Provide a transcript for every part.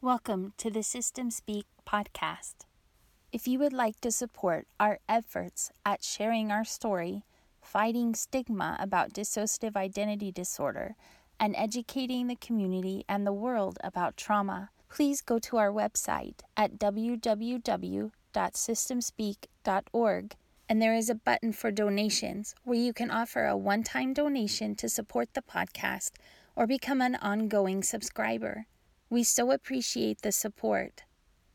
Welcome to the System Speak podcast. If you would like to support our efforts at sharing our story, fighting stigma about dissociative identity disorder, and educating the community and the world about trauma, please go to our website at www.systemspeak.org and there is a button for donations where you can offer a one time donation to support the podcast or become an ongoing subscriber. We so appreciate the support,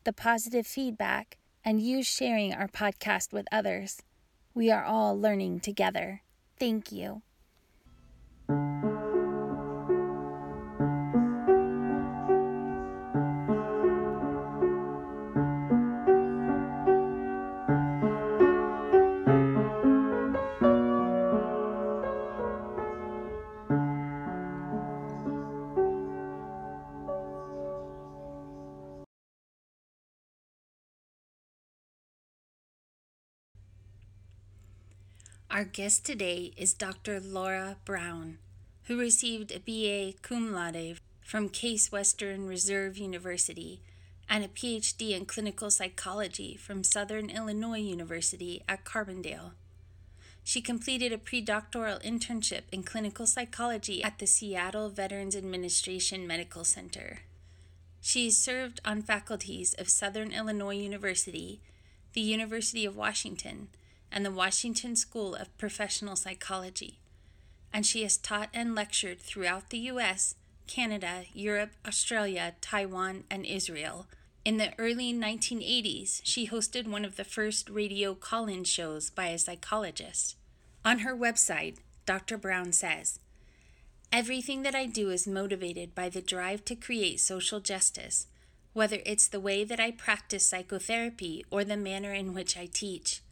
the positive feedback, and you sharing our podcast with others. We are all learning together. Thank you. Our guest today is Dr. Laura Brown, who received a BA cum laude from Case Western Reserve University and a PhD in clinical psychology from Southern Illinois University at Carbondale. She completed a predoctoral internship in clinical psychology at the Seattle Veterans Administration Medical Center. She has served on faculties of Southern Illinois University, the University of Washington, and the Washington School of Professional Psychology, and she has taught and lectured throughout the U.S., Canada, Europe, Australia, Taiwan, and Israel. In the early 1980s, she hosted one of the first radio call in shows by a psychologist. On her website, Dr. Brown says, Everything that I do is motivated by the drive to create social justice, whether it's the way that I practice psychotherapy or the manner in which I teach.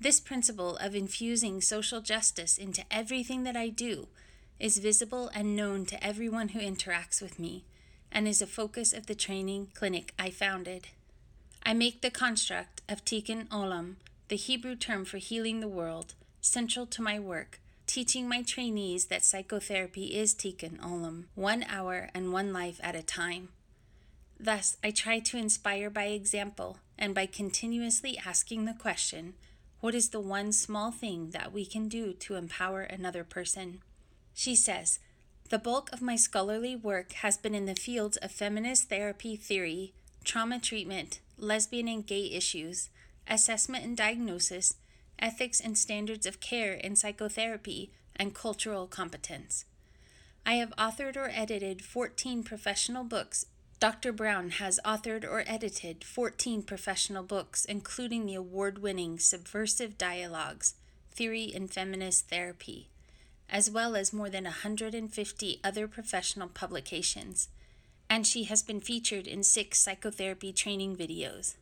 This principle of infusing social justice into everything that I do is visible and known to everyone who interacts with me, and is a focus of the training clinic I founded. I make the construct of Tikkun Olam, the Hebrew term for healing the world, central to my work, teaching my trainees that psychotherapy is Tikkun Olam, one hour and one life at a time. Thus, I try to inspire by example and by continuously asking the question what is the one small thing that we can do to empower another person? She says, The bulk of my scholarly work has been in the fields of feminist therapy theory, trauma treatment, lesbian and gay issues, assessment and diagnosis, ethics and standards of care in psychotherapy, and cultural competence. I have authored or edited 14 professional books Dr. Brown has authored or edited 14 professional books, including the award winning Subversive Dialogues Theory in Feminist Therapy, as well as more than 150 other professional publications. And she has been featured in six psychotherapy training videos.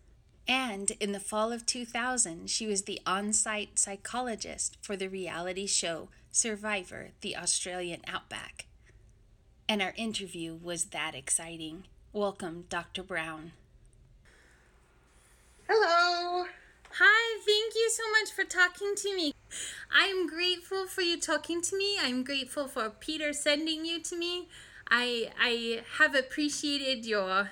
And in the fall of 2000, she was the on site psychologist for the reality show Survivor The Australian Outback. And our interview was that exciting. Welcome, Dr. Brown. Hello. Hi, thank you so much for talking to me. I'm grateful for you talking to me. I'm grateful for Peter sending you to me. I I have appreciated your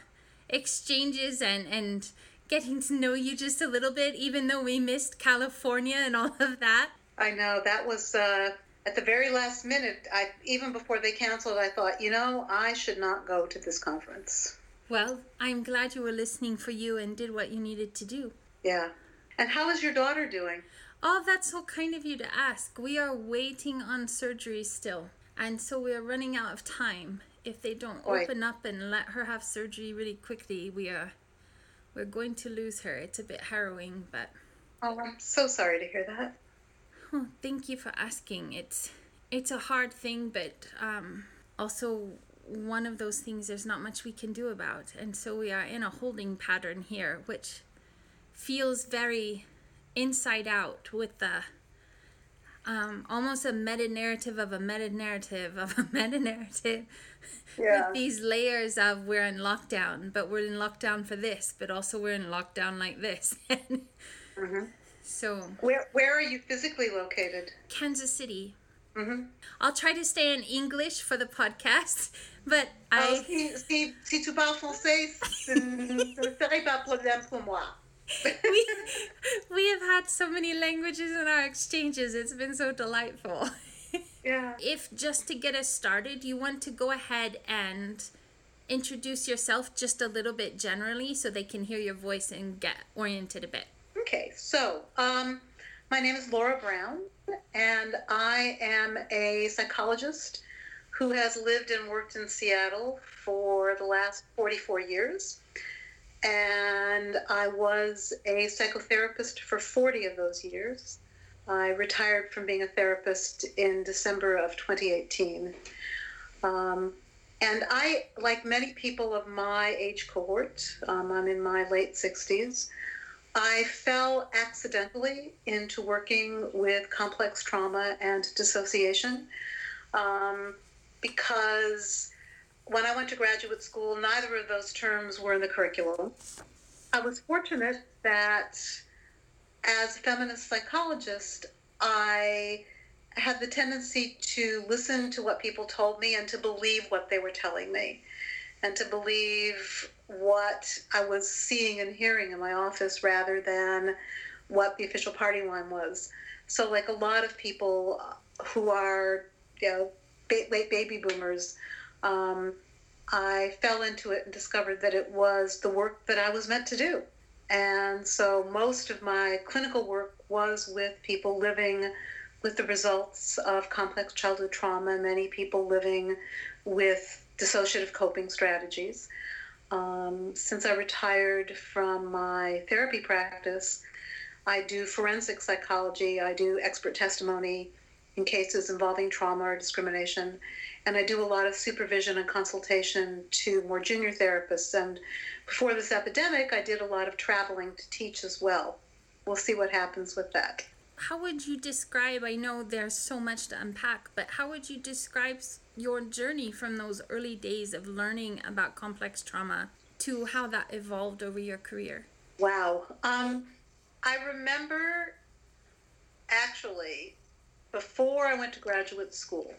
exchanges and and getting to know you just a little bit even though we missed California and all of that. I know that was uh at the very last minute, I even before they canceled, I thought, you know, I should not go to this conference. Well, I'm glad you were listening for you and did what you needed to do. Yeah. And how is your daughter doing? Oh, that's so kind of you to ask. We are waiting on surgery still. And so we are running out of time. If they don't Oy. open up and let her have surgery really quickly, we are we're going to lose her. It's a bit harrowing, but Oh, I'm so sorry to hear that. Oh, thank you for asking. It's it's a hard thing, but um, also one of those things there's not much we can do about, and so we are in a holding pattern here, which feels very inside out with the um, almost a meta narrative of a meta narrative of a meta narrative yeah. with these layers of we're in lockdown, but we're in lockdown for this, but also we're in lockdown like this. mm-hmm. So where where are you physically located? Kansas City. Mm-hmm. I'll try to stay in English for the podcast, But Oh, I si, si, si tu parles français, ce ne serait pas problème pour moi. we we have had so many languages in our exchanges. It's been so delightful. Yeah. if just to get us started, you want to go ahead and introduce yourself just a little bit generally so they can hear your voice and get oriented a bit. Okay, so um, my name is Laura Brown, and I am a psychologist who has lived and worked in Seattle for the last 44 years. And I was a psychotherapist for 40 of those years. I retired from being a therapist in December of 2018. Um, and I, like many people of my age cohort, um, I'm in my late 60s, I fell accidentally into working with complex trauma and dissociation um, because when I went to graduate school, neither of those terms were in the curriculum. I was fortunate that as a feminist psychologist, I had the tendency to listen to what people told me and to believe what they were telling me and to believe what I was seeing and hearing in my office rather than what the official party line was. So, like a lot of people who are, you know, ba- late baby boomers, um, I fell into it and discovered that it was the work that I was meant to do. And so, most of my clinical work was with people living with the results of complex childhood trauma, many people living with dissociative coping strategies. Um, since I retired from my therapy practice, I do forensic psychology, I do expert testimony in cases involving trauma or discrimination, and I do a lot of supervision and consultation to more junior therapists. And before this epidemic, I did a lot of traveling to teach as well. We'll see what happens with that. How would you describe? I know there's so much to unpack, but how would you describe your journey from those early days of learning about complex trauma to how that evolved over your career? Wow. Um, I remember actually before I went to graduate school,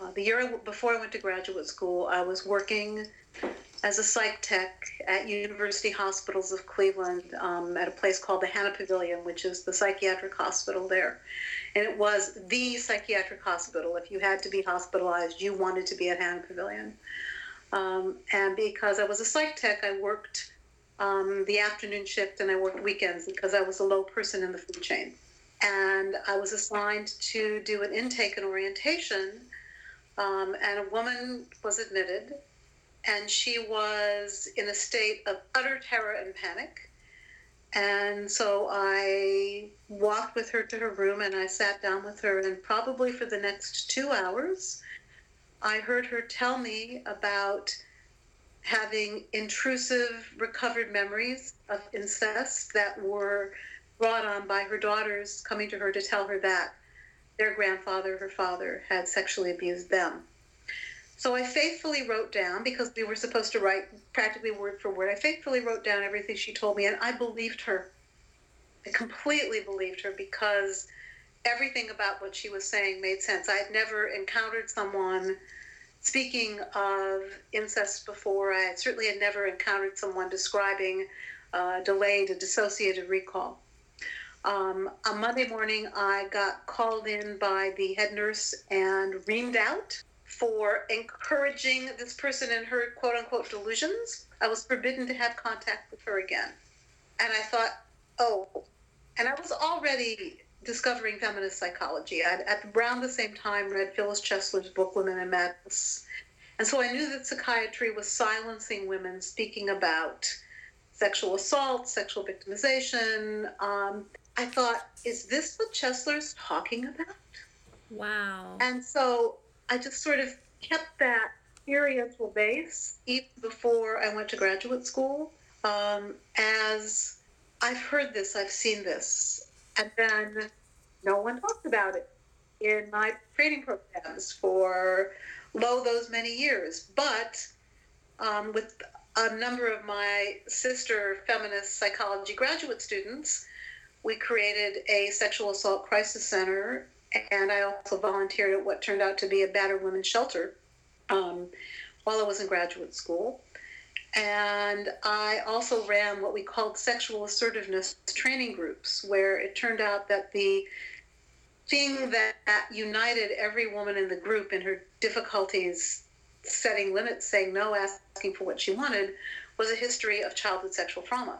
uh, the year before I went to graduate school, I was working as a psych tech at University Hospitals of Cleveland um, at a place called the Hanna Pavilion, which is the psychiatric hospital there. And it was the psychiatric hospital. If you had to be hospitalized, you wanted to be at Hanna Pavilion. Um, and because I was a psych tech, I worked um, the afternoon shift and I worked weekends because I was a low person in the food chain. And I was assigned to do an intake and orientation. Um, and a woman was admitted, and she was in a state of utter terror and panic. And so I walked with her to her room and I sat down with her, and probably for the next two hours, I heard her tell me about having intrusive recovered memories of incest that were brought on by her daughters coming to her to tell her that their grandfather, her father, had sexually abused them. So I faithfully wrote down, because we were supposed to write practically word for word, I faithfully wrote down everything she told me, and I believed her. I completely believed her because everything about what she was saying made sense. I had never encountered someone speaking of incest before. I certainly had never encountered someone describing uh, delayed and dissociated recall. Um, on Monday morning, I got called in by the head nurse and reamed out for encouraging this person in her quote unquote delusions. I was forbidden to have contact with her again. And I thought, oh, and I was already discovering feminist psychology. I'd at around the same time read Phyllis Chesler's book Women and Madness. And so I knew that psychiatry was silencing women speaking about sexual assault, sexual victimization. Um, I thought, is this what Chesler's talking about? Wow. And so I just sort of kept that experiential base even before I went to graduate school. Um, as I've heard this, I've seen this, and then no one talked about it in my training programs for lo those many years. But um, with a number of my sister feminist psychology graduate students, we created a sexual assault crisis center and I also volunteered at what turned out to be a battered women's shelter, um, while I was in graduate school. And I also ran what we called sexual assertiveness training groups, where it turned out that the thing that united every woman in the group in her difficulties setting limits, saying no, asking for what she wanted, was a history of childhood sexual trauma.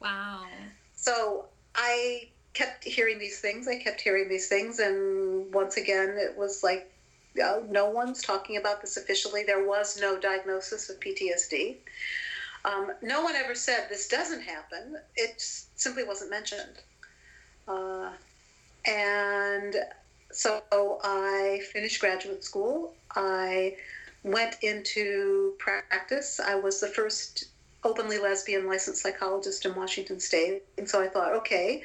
Wow. So I kept hearing these things. I kept hearing these things. And once again, it was like, uh, no one's talking about this officially. There was no diagnosis of PTSD. Um, no one ever said this doesn't happen. It simply wasn't mentioned. Uh, and so I finished graduate school. I went into practice. I was the first openly lesbian licensed psychologist in Washington State. And so I thought, okay,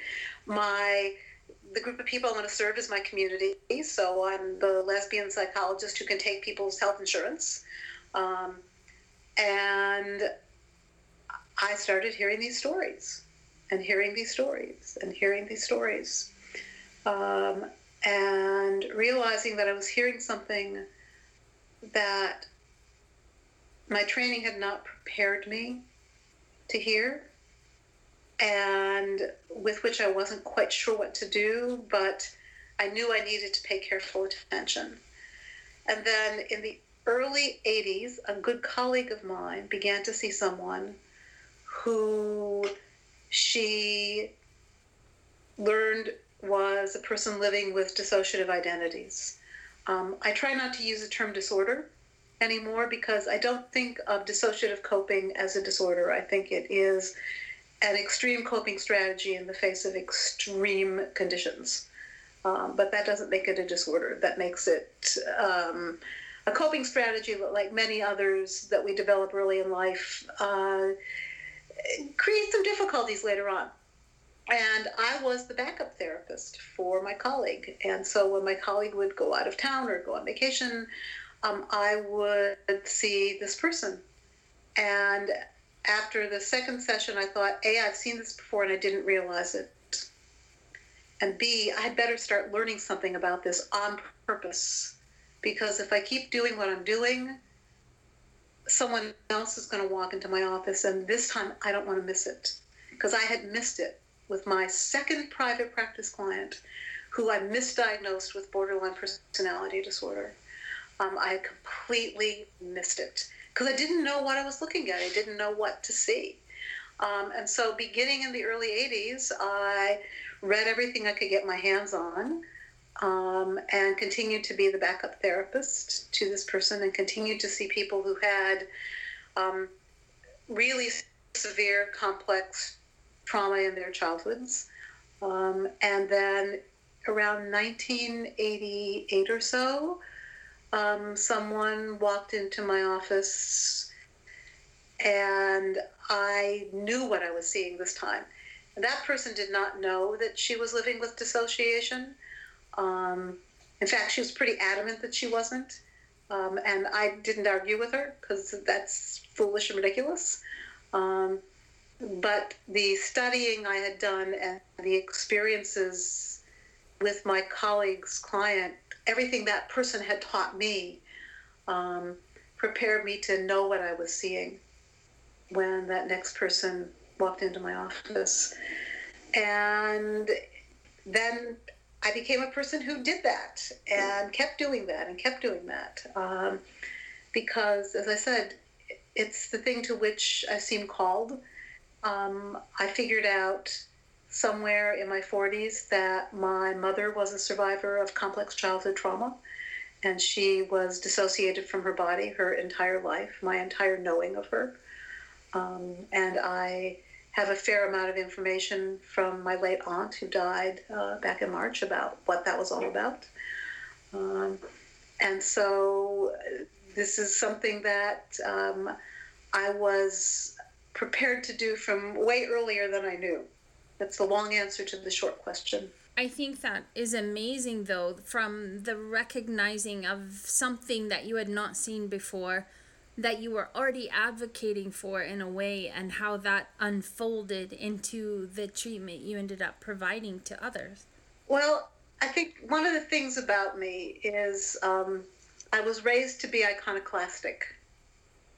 my the group of people I want to serve is my community. So I'm the lesbian psychologist who can take people's health insurance. Um, and I started hearing these stories and hearing these stories and hearing these stories. Um, and realizing that I was hearing something that my training had not prepared me to hear and with which I wasn't quite sure what to do, but I knew I needed to pay careful attention. And then in the early 80s, a good colleague of mine began to see someone who she learned was a person living with dissociative identities. Um, I try not to use the term disorder anymore because I don't think of dissociative coping as a disorder. I think it is an extreme coping strategy in the face of extreme conditions. Um, but that doesn't make it a disorder. That makes it um, a coping strategy, like many others that we develop early in life, uh, create some difficulties later on. And I was the backup therapist for my colleague. And so when my colleague would go out of town or go on vacation, um, I would see this person. And after the second session, I thought, A, I've seen this before and I didn't realize it. And B, I had better start learning something about this on purpose. Because if I keep doing what I'm doing, someone else is going to walk into my office, and this time I don't want to miss it. Because I had missed it with my second private practice client who I misdiagnosed with borderline personality disorder. Um, I completely missed it because I didn't know what I was looking at. I didn't know what to see. Um, and so, beginning in the early 80s, I read everything I could get my hands on um, and continued to be the backup therapist to this person and continued to see people who had um, really severe, complex trauma in their childhoods. Um, and then around 1988 or so, um, someone walked into my office and I knew what I was seeing this time. And that person did not know that she was living with dissociation. Um, in fact, she was pretty adamant that she wasn't. Um, and I didn't argue with her because that's foolish and ridiculous. Um, but the studying I had done and the experiences with my colleague's client everything that person had taught me um, prepared me to know what I was seeing when that next person walked into my office. And then I became a person who did that and kept doing that and kept doing that. Um, because, as I said, it's the thing to which I seem called. Um, I figured out somewhere in my 40s that my mother was a survivor of complex childhood trauma and she was dissociated from her body her entire life, my entire knowing of her. Um, and I have a fair amount of information from my late aunt who died uh, back in March about what that was all about. Um, and so this is something that um, I was prepared to do from way earlier than I knew. That's the long answer to the short question. I think that is amazing, though, from the recognizing of something that you had not seen before, that you were already advocating for in a way, and how that unfolded into the treatment you ended up providing to others. Well, I think one of the things about me is um, I was raised to be iconoclastic.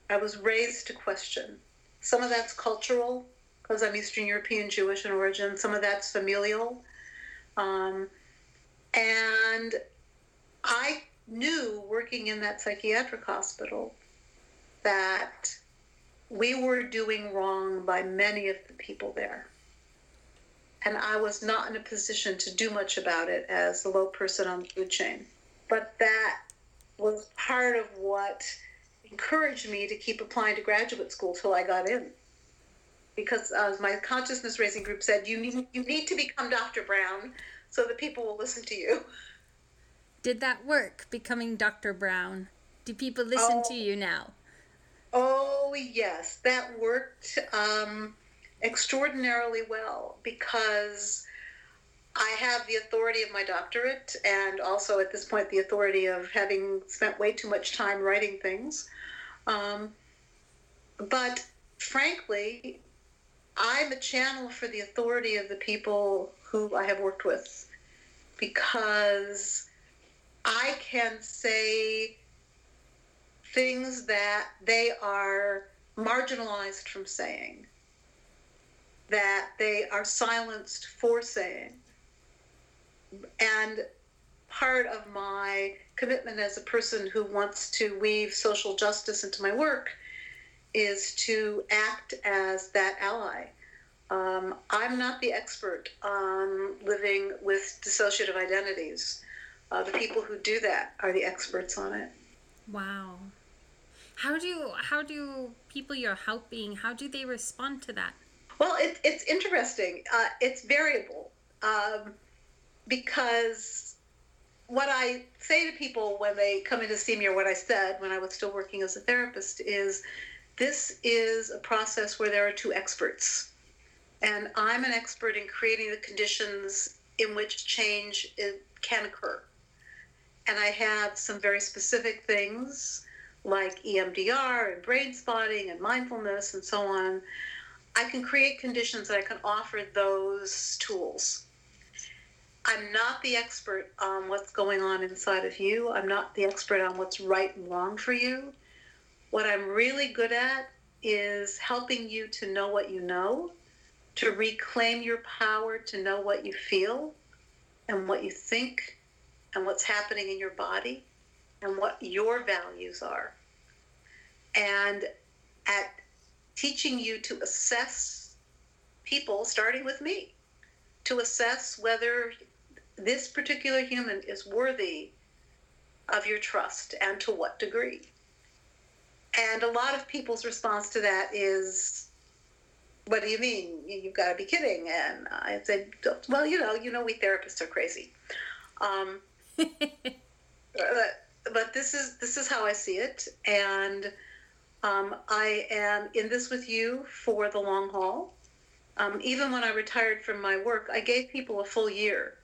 I was raised to question. Some of that's cultural, because I'm Eastern European Jewish in origin. Some of that's familial. Um, and I knew working in that psychiatric hospital that we were doing wrong by many of the people there. And I was not in a position to do much about it as the low person on the food chain. But that was part of what encouraged me to keep applying to graduate school till I got in. Because as my consciousness raising group said, you need, you need to become Dr. Brown so that people will listen to you. Did that work, becoming Dr. Brown? Do people listen oh, to you now? Oh, yes, that worked um, extraordinarily well because I have the authority of my doctorate and also at this point the authority of having spent way too much time writing things. Um, but frankly, I'm a channel for the authority of the people who I have worked with because I can say things that they are marginalized from saying, that they are silenced for saying. And part of my commitment as a person who wants to weave social justice into my work is to act as that ally. Um, I'm not the expert on living with dissociative identities. Uh, the people who do that are the experts on it. Wow. How do how do people you're helping how do they respond to that? Well, it, it's interesting. Uh, it's variable um, because what I say to people when they come in to see me, or what I said when I was still working as a therapist, is this is a process where there are two experts. And I'm an expert in creating the conditions in which change can occur. And I have some very specific things like EMDR and brain spotting and mindfulness and so on. I can create conditions that I can offer those tools. I'm not the expert on what's going on inside of you. I'm not the expert on what's right and wrong for you. What I'm really good at is helping you to know what you know, to reclaim your power to know what you feel and what you think and what's happening in your body and what your values are. And at teaching you to assess people, starting with me, to assess whether this particular human is worthy of your trust and to what degree. And a lot of people's response to that is, "What do you mean? You've got to be kidding!" And I said, "Well, you know, you know, we therapists are crazy." Um, but, but this is this is how I see it, and um, I am in this with you for the long haul. Um, even when I retired from my work, I gave people a full year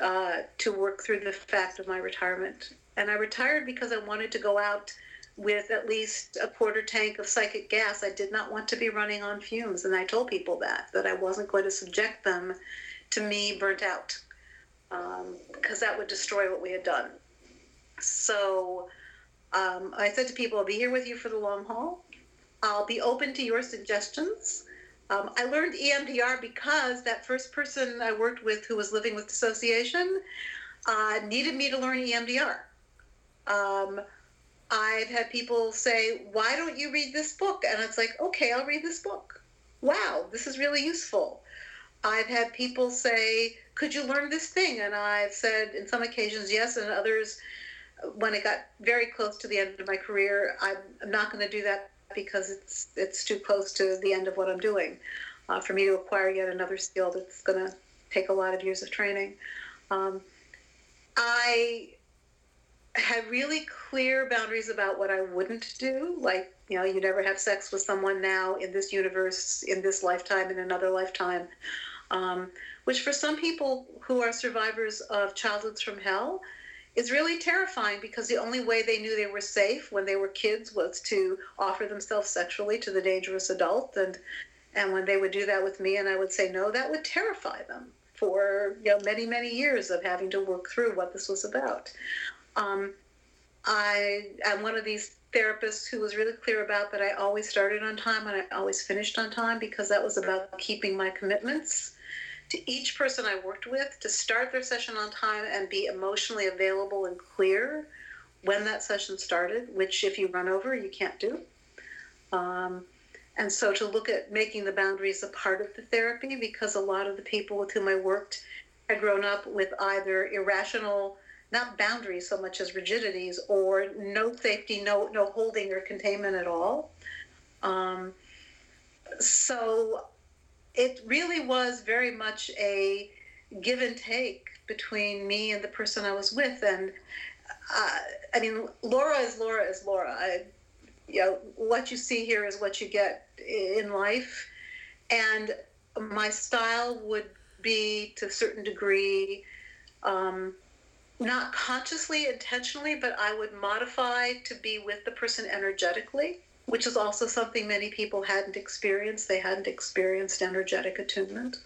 uh, to work through the fact of my retirement. And I retired because I wanted to go out with at least a quarter tank of psychic gas. I did not want to be running on fumes. And I told people that, that I wasn't going to subject them to me burnt out um, because that would destroy what we had done. So um, I said to people, I'll be here with you for the long haul. I'll be open to your suggestions. Um, I learned EMDR because that first person I worked with who was living with dissociation uh, needed me to learn EMDR. I've had people say, Why don't you read this book? And it's like, Okay, I'll read this book. Wow, this is really useful. I've had people say, Could you learn this thing? And I've said, in some occasions, yes, and others, when it got very close to the end of my career, I'm, I'm not going to do that because it's it's too close to the end of what I'm doing. Uh, for me to acquire yet another skill that's going to take a lot of years of training. Um, I had really clear boundaries about what I wouldn't do. Like, you know, you never have sex with someone now in this universe, in this lifetime, in another lifetime. Um, which for some people who are survivors of childhoods from hell, is really terrifying because the only way they knew they were safe when they were kids was to offer themselves sexually to the dangerous adult and and when they would do that with me and I would say no that would terrify them for you know many many years of having to work through what this was about um, I am one of these therapists who was really clear about that I always started on time and I always finished on time because that was about keeping my commitments to each person I worked with to start their session on time and be emotionally available and clear when that session started, which if you run over, you can't do. Um, and so to look at making the boundaries a part of the therapy because a lot of the people with whom I worked had grown up with either irrational not boundaries so much as rigidities or no safety, no no holding or containment at all. Um, so it really was very much a give and take between me and the person I was with, and uh, I mean, Laura is Laura is Laura. I, you know, what you see here is what you get in life, and my style would be to a certain degree. Um, not consciously, intentionally, but I would modify to be with the person energetically, which is also something many people hadn't experienced. They hadn't experienced energetic attunement.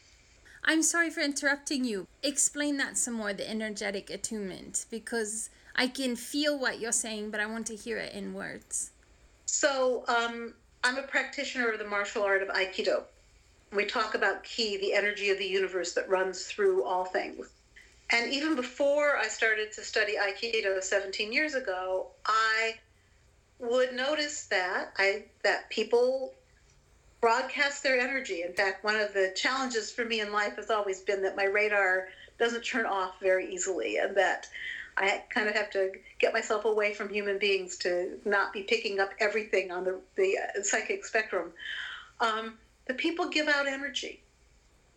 I'm sorry for interrupting you. Explain that some more, the energetic attunement, because I can feel what you're saying, but I want to hear it in words. So, um, I'm a practitioner of the martial art of Aikido. We talk about ki, the energy of the universe that runs through all things. And even before I started to study Aikido 17 years ago, I would notice that I that people broadcast their energy. In fact, one of the challenges for me in life has always been that my radar doesn't turn off very easily, and that I kind of have to get myself away from human beings to not be picking up everything on the the uh, psychic spectrum. Um, the people give out energy,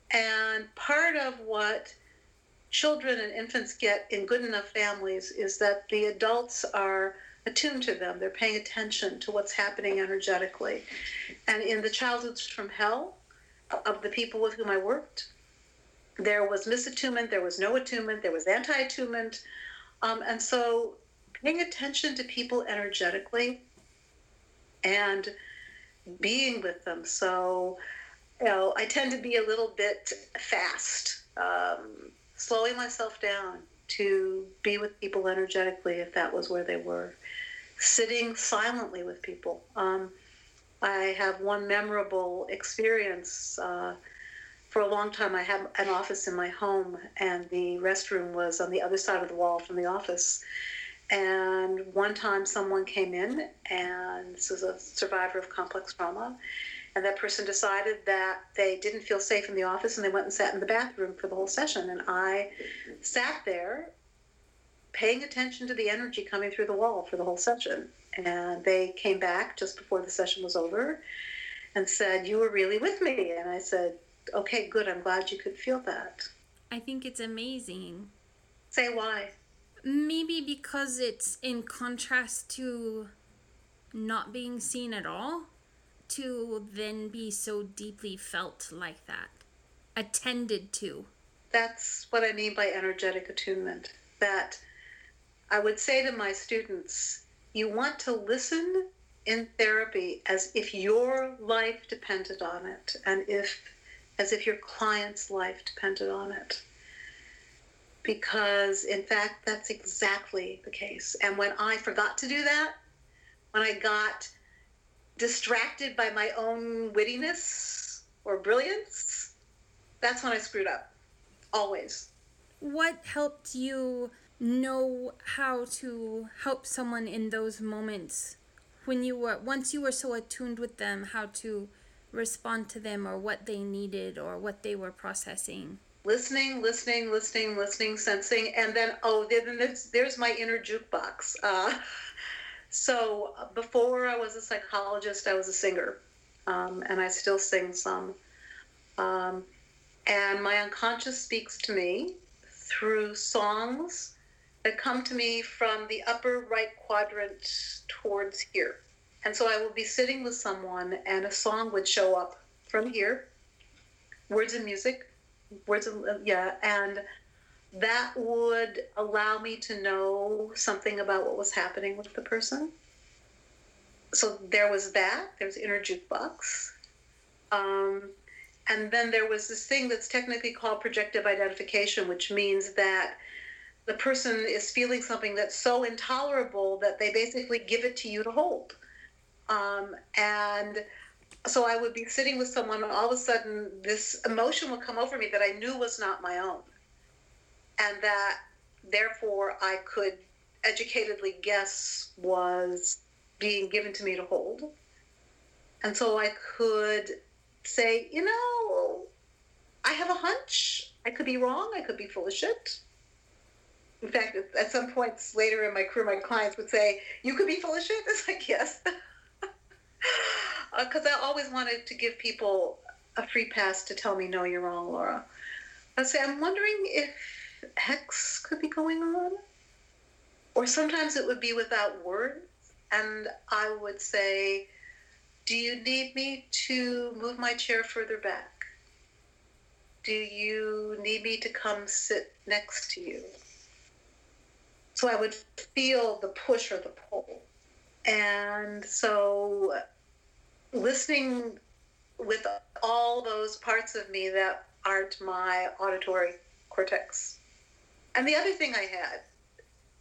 and part of what children and infants get in good enough families is that the adults are attuned to them. They're paying attention to what's happening energetically. And in the childhoods from hell of the people with whom I worked, there was misattunement, there was no attunement, there was anti attunement. Um, and so paying attention to people energetically and being with them. So, you know, I tend to be a little bit fast. Um, slowing myself down to be with people energetically if that was where they were, sitting silently with people. Um, I have one memorable experience. Uh, for a long time, I had an office in my home, and the restroom was on the other side of the wall from the office. And one time, someone came in, and this was a survivor of complex trauma, and that person decided that they didn't feel safe in the office and they went and sat in the bathroom for the whole session. And i sat there paying attention to the energy coming through the wall for the whole session. And they came back just before the session was over and said you were really with me. And i said okay good. I'm glad you could feel that. I think it's amazing. Say why. Maybe because it's in contrast to not being seen at all to then be so deeply felt like that, attended to. That's what I mean by energetic attunement. That I would say to my students, you want to listen in therapy as if your life depended on it and if as if your client's life depended on it because in fact that's exactly the case and when i forgot to do that when i got distracted by my own wittiness or brilliance, that's when I screwed up. Always. What helped you know how to help someone in those moments when you were once you were so attuned with them how to respond to them or what they needed or what they were processing listening listening listening listening sensing and then oh then there's, there's my inner jukebox uh, So uh, before I was a psychologist, I was a singer, um, and I still sing some. Um, and my unconscious speaks to me through songs that come to me from the upper right quadrant towards here. And so I will be sitting with someone, and a song would show up from here, words and music, words and yeah, and that would allow me to know something about what was happening with the person. So there was that. There's inner jukebox. Um, and then there was this thing that's technically called projective identification, which means that the person is feeling something that's so intolerable that they basically give it to you to hold. Um, and so I would be sitting with someone, and all of a sudden, this emotion would come over me that I knew was not my own. And that therefore I could educatedly guess was being given to me to hold. And so I could say, you know, I have a hunch. I could be wrong. I could be full of shit. In fact, at some points later in my career, my clients would say, You could be full of shit? It's like, Yes. Because uh, I always wanted to give people a free pass to tell me, No, you're wrong, Laura. I'd say, I'm wondering if hex could be going on. Or sometimes it would be without words. And I would say, Do you need me to move my chair further back? Do you need me to come sit next to you? So I would feel the push or the pull. And so listening with all those parts of me that aren't my auditory cortex. And the other thing I had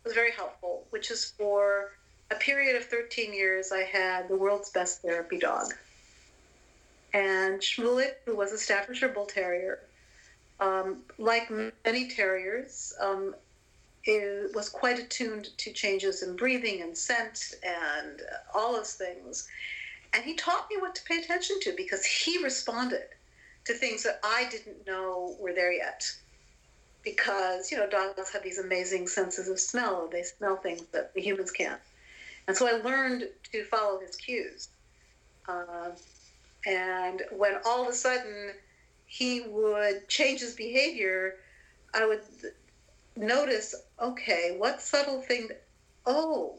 was very helpful, which is for a period of 13 years, I had the world's best therapy dog. And Shmulik, who was a Staffordshire Bull Terrier, um, like many terriers, um, was quite attuned to changes in breathing and scent and all those things. And he taught me what to pay attention to because he responded to things that I didn't know were there yet. Because, you know, dogs have these amazing senses of smell. They smell things that humans can't. And so I learned to follow his cues. Uh, and when all of a sudden he would change his behavior, I would notice, okay, what subtle thing, oh,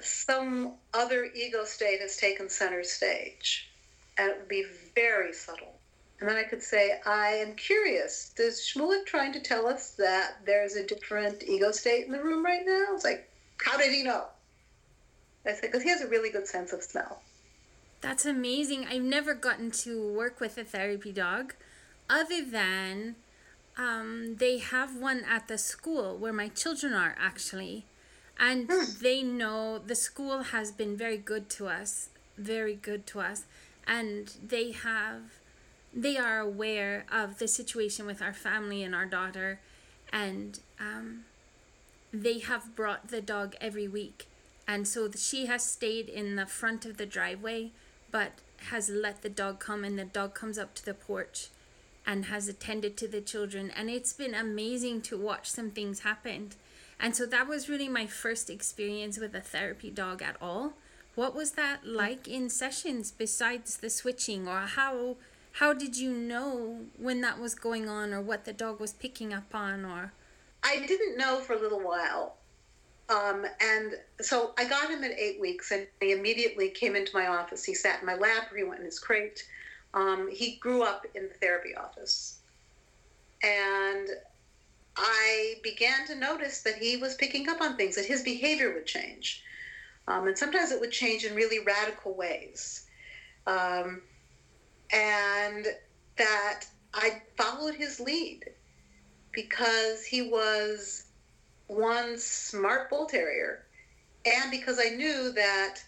some other ego state has taken center stage. And it would be very subtle. And then I could say, I am curious. Does Shmulik trying to tell us that there's a different ego state in the room right now? It's like, how did he know? I said, because he has a really good sense of smell. That's amazing. I've never gotten to work with a therapy dog other than um, they have one at the school where my children are actually. And hmm. they know the school has been very good to us, very good to us. And they have, they are aware of the situation with our family and our daughter. And um, they have brought the dog every week. And so she has stayed in the front of the driveway, but has let the dog come, and the dog comes up to the porch and has attended to the children. And it's been amazing to watch some things happen. And so that was really my first experience with a therapy dog at all. What was that like in sessions besides the switching or how how did you know when that was going on or what the dog was picking up on or I didn't know for a little while. Um, and so I got him at eight weeks, and he immediately came into my office. He sat in my lap, he went in his crate. Um, he grew up in the therapy office. And I began to notice that he was picking up on things, that his behavior would change. Um, and sometimes it would change in really radical ways. Um, and that I followed his lead because he was one smart bull terrier, and because I knew that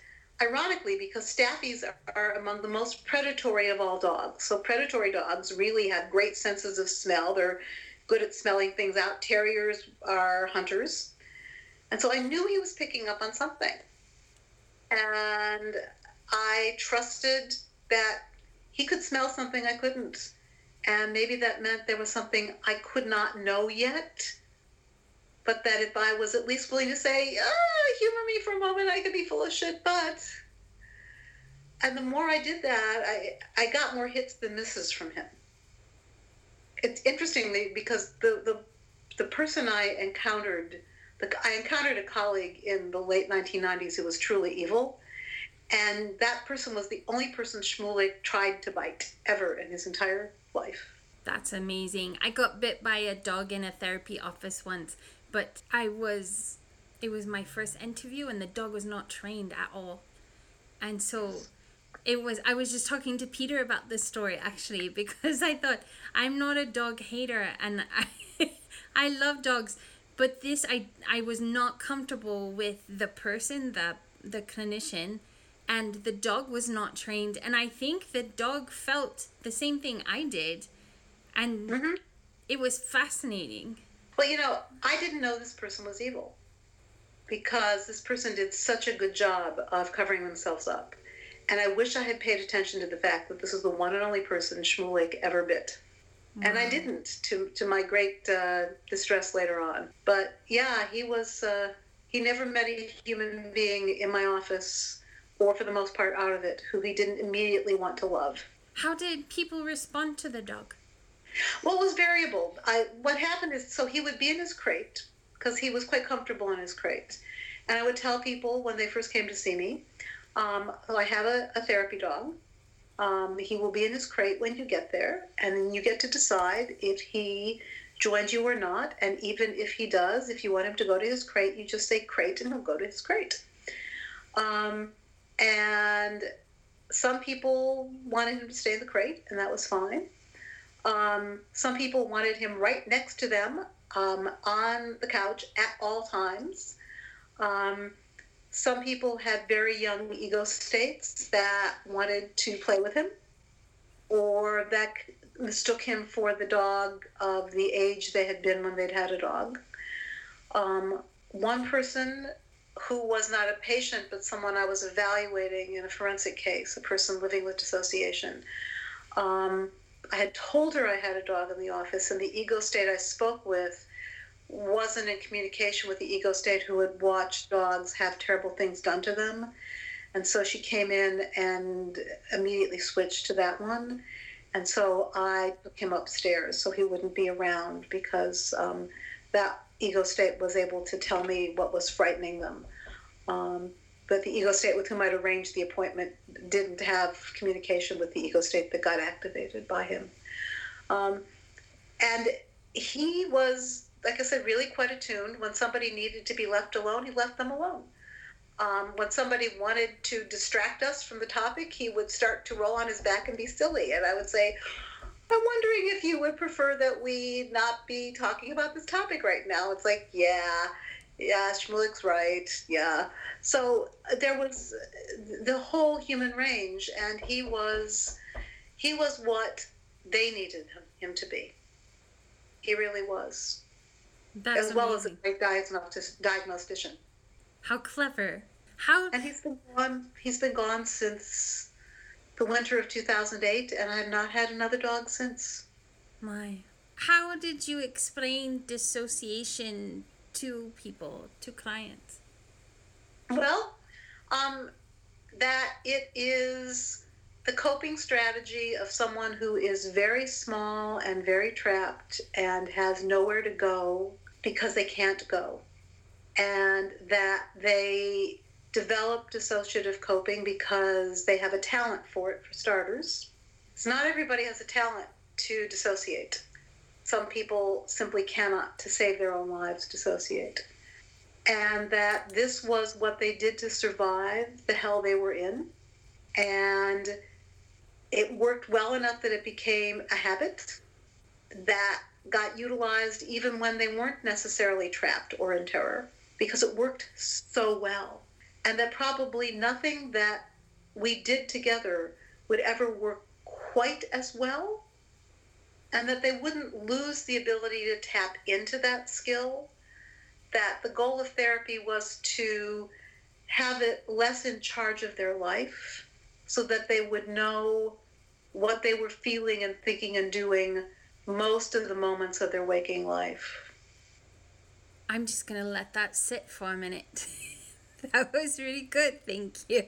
ironically, because staffies are, among the most predatory of all dogs. So predatory dogs really have great senses of smell. They're good at smelling things out. Terriers are hunters. And so I knew he was picking up on something. And I trusted that he could smell something I couldn't. And maybe that meant there was something I could not know yet but that if I was at least willing to say, ah, humor me for a moment, I could be full of shit, but. And the more I did that, I, I got more hits than misses from him. It's interestingly because the, the, the person I encountered, the, I encountered a colleague in the late 1990s who was truly evil. And that person was the only person Shmulik tried to bite ever in his entire life. That's amazing. I got bit by a dog in a therapy office once but I was it was my first interview and the dog was not trained at all. And so it was I was just talking to Peter about this story actually because I thought I'm not a dog hater and I I love dogs but this I I was not comfortable with the person, the the clinician, and the dog was not trained. And I think the dog felt the same thing I did, and Mm-hmm. it was fascinating. Well, you know, I didn't know this person was evil because this person did such a good job of covering themselves up. And I wish I had paid attention to the fact that this is the one and only person Shmulik ever bit. And I didn't, to, to my great uh, distress later on. But yeah, he was, uh, he never met a human being in my office, or for the most part out of it, who he didn't immediately want to love. How did people respond to the dog? Well, it was variable. I what happened is so he would be in his crate because he was quite comfortable in his crate, and I would tell people when they first came to see me, um, "Oh, I have a, a therapy dog. Um, he will be in his crate when you get there, and then you get to decide if he joins you or not. And even if he does, if you want him to go to his crate, you just say crate, and he'll go to his crate. Um, and some people wanted him to stay in the crate, and that was fine. Um, some people wanted him right next to them um, on the couch at all times. Um, some people had very young ego states that wanted to play with him or that mistook him for the dog of the age they had been when they'd had a dog. Um, one person who was not a patient but someone I was evaluating in a forensic case, a person living with dissociation. Um, I had told her I had a dog in the office, and the ego state I spoke with wasn't in communication with the ego state who had watched dogs have terrible things done to them. And so she came in and immediately switched to that one. And so I took him upstairs so he wouldn't be around because um, that ego state was able to tell me what was frightening them. Um, but the ego state with whom I'd arranged the appointment didn't have communication with the ego state that got activated by him. Um, and he was, like I said, really quite attuned. When somebody needed to be left alone, he left them alone. Um, when somebody wanted to distract us from the topic, he would start to roll on his back and be silly. And I would say, I'm wondering if you would prefer that we not be talking about this topic right now. It's like, yeah, yeah, Shmulik's right. Yeah. So uh, there was the whole human range, and he was he was what they needed him, him to be. He really was, That's as well as a great diagnostician. How clever. How And he's been gone. He's been gone since the winter of 2008, and I have not had another dog since. my how did you explain dissociation to people, to clients? Well, um, that it is the coping strategy of someone who is very small and very trapped and has nowhere to go because they can't go. And that they develop dissociative coping because they have a talent for it, for starters. It's not everybody has a talent to dissociate. Some people simply cannot, to save their own lives, dissociate and that this was what they did to survive the hell they were in. And it worked well enough that it became a habit that got utilized even when they weren't necessarily trapped or in terror because it worked so well. And that probably nothing that we did together would ever work quite as well. And that they wouldn't lose the ability to tap into that skill that the goal of therapy was to have it less in charge of their life so that they would know what they were feeling and thinking and doing most of the moments of their waking life. I'm just gonna let that sit for a minute. that was really good, thank you.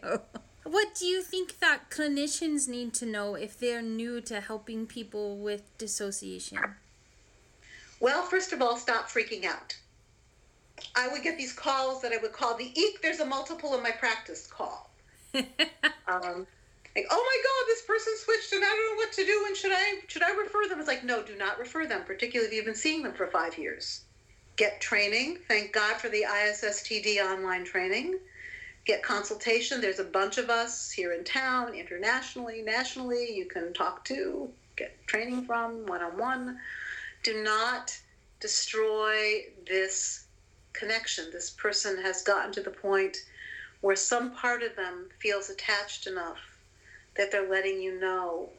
What do you think that clinicians need to know if they're new to helping people with dissociation? Well, first of all, stop freaking out. I would get these calls that I would call the eek, there's a multiple in my practice call. um, like, oh my God, this person switched and I don't know what to do. And should I should I refer them? It's like, no, do not refer them, particularly if you've been seeing them for five years. Get training. Thank God for the ISSTD online training. Get consultation. There's a bunch of us here in town, internationally, nationally. You can talk to, get training from one on one. Do not destroy this connection. This person has gotten to the point where some part of them feels attached enough that they're letting you know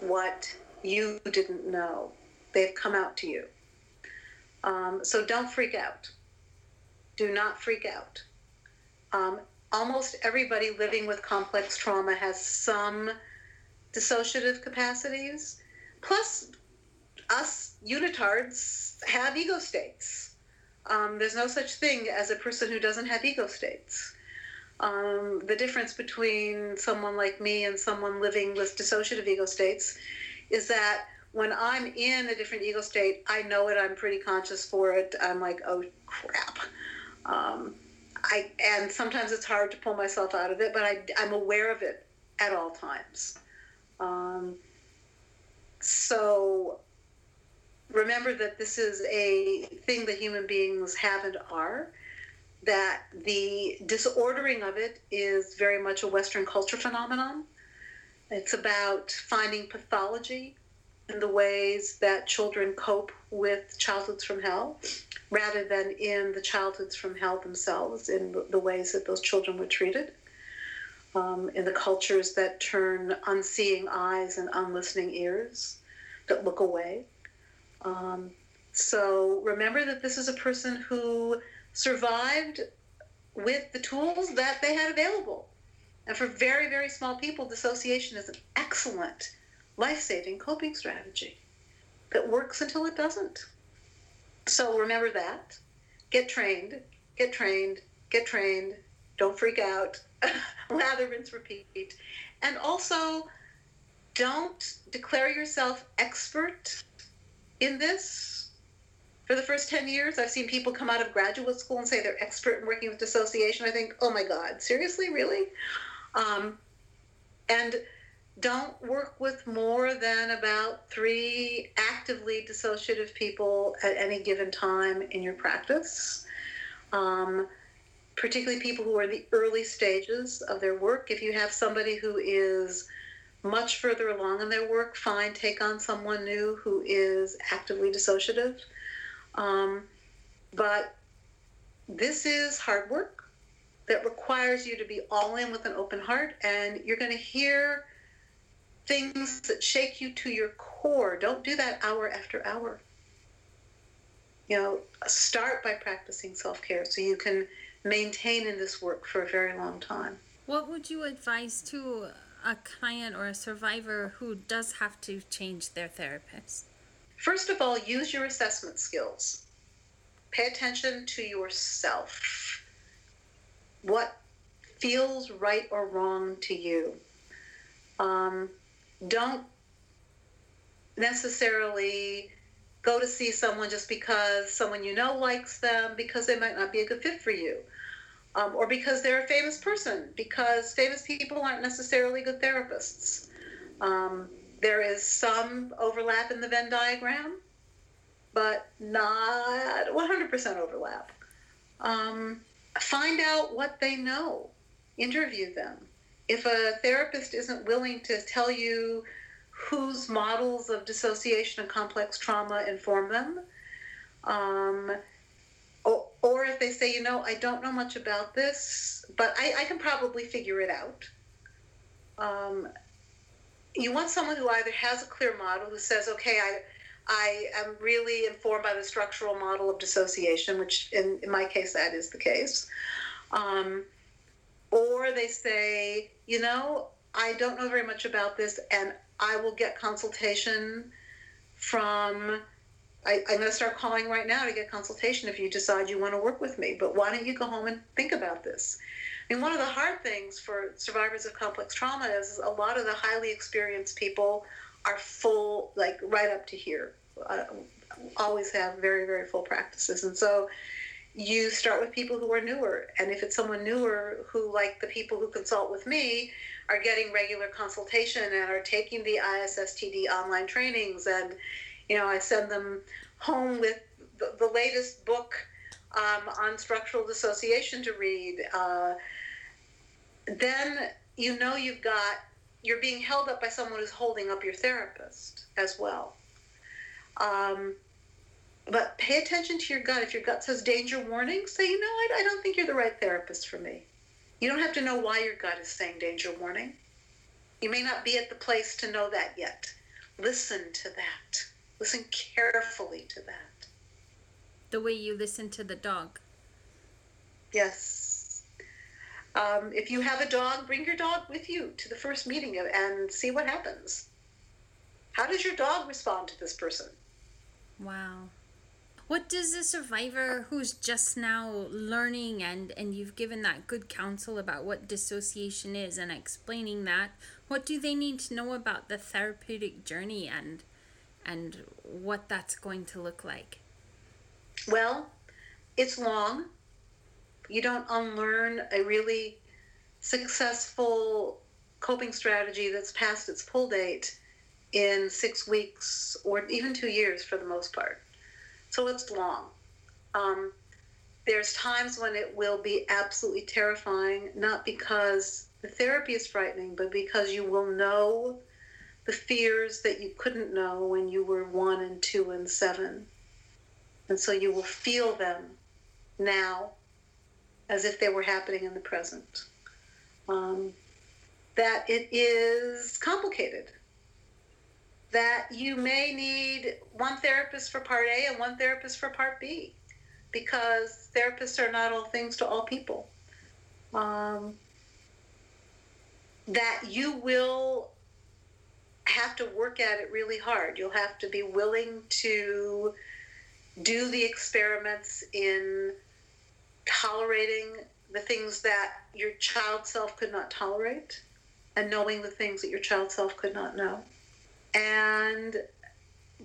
what you didn't know. They've come out to you. Um, so don't freak out. Do not freak out. Um, almost everybody living with complex trauma has some dissociative capacities. Plus, us unitards have ego states. Um, there's no such thing as a person who doesn't have ego states. Um, the difference between someone like me and someone living with dissociative ego states is that when I'm in a different ego state, I know it. I'm pretty conscious for it. I'm like, oh crap. Um, I and sometimes it's hard to pull myself out of it, but I, I'm aware of it at all times. Um, so remember that this is a thing that human beings have and are. That the disordering of it is very much a Western culture phenomenon. It's about finding pathology in the ways that children cope with childhoods from hell rather than in the childhoods from hell themselves, in the ways that those children were treated, um, in the cultures that turn unseeing eyes and unlistening ears, that look away. Um, so remember that this is a person who survived with the tools that they had available. And for very, very small people, dissociation is an excellent life saving coping strategy that works until it doesn't. So remember that. Get trained, get trained, get trained. Don't freak out. Lather, rinse, repeat. And also, don't declare yourself expert in this. For the first 10 years, I've seen people come out of graduate school and say they're expert in working with dissociation. I think, oh my God, seriously, really? Um, and don't work with more than about three actively dissociative people at any given time in your practice. Um, particularly people who are in the early stages of their work. If you have somebody who is much further along in their work, fine, take on someone new who is actively dissociative. Um, but this is hard work that requires you to be all in with an open heart, and you're going to hear things that shake you to your core. Don't do that hour after hour. You know, start by practicing self care so you can maintain in this work for a very long time. What would you advise to a client or a survivor who does have to change their therapist? First of all, use your assessment skills. Pay attention to yourself. What feels right or wrong to you? Um, don't necessarily go to see someone just because someone you know likes them, because they might not be a good fit for you, um, or because they're a famous person, because famous people aren't necessarily good therapists. Um, there is some overlap in the Venn diagram, but not 100% overlap. Um, find out what they know, interview them if a therapist isn't willing to tell you whose models of dissociation and complex trauma inform them, um, or, or, if they say, you know, I don't know much about this, but I, I can probably figure it out. Um, you want someone who either has a clear model who says, okay, I, I am really informed by the structural model of dissociation, which in, in my case, that is the case. Um, or they say, you know, I don't know very much about this, and I will get consultation from. I, am going to start calling right now to get consultation if you decide you want to work with me. But why don't you go home and think about this? I mean, one of the hard things for survivors of complex trauma is a lot of the highly experienced people are full, like right up to here. Uh, always have very, very full practices. And so you start with people who are newer. And if it's someone newer who, like the people who consult with me, are getting regular consultation and are taking the ISSTD online trainings, and you know, I send them home with the, the latest book um, on structural dissociation to read. Uh, then you know you've got you're being held up by someone who's holding up your therapist as well. Um, But pay attention to your gut. If your gut says danger warning, say, you know, I, I don't think you're the right therapist for me. You don't have to know why your gut is saying danger warning. You may not be at the place to know that yet. Listen to that. Listen carefully to that. The way you listen to the dog. Yes. Um, if you have a dog, bring your dog with you to the first meeting and see what happens. How does your dog respond to this person? Wow. What does a survivor who's just now learning and, and you've given that good counsel about what dissociation is and explaining that, what do they need to know about the therapeutic journey and and what that's going to look like? Well, it's long. You don't unlearn a really successful coping strategy that's past its pull date in six weeks or even two years for the most part. So it's long. Um, there's times when it will be absolutely terrifying, not because the therapy is frightening, but because you will know the fears that you couldn't know when you were one and two and seven. And so you will feel them now as if they were happening in the present. Um, that it is complicated that you may need one therapist for part A and one therapist for part B because therapists are not all things to all people. Um, that you will have to work at it really hard. You'll have to be willing to do the experiments in tolerating the things that your child self could not tolerate and knowing the things that your child self could not know. And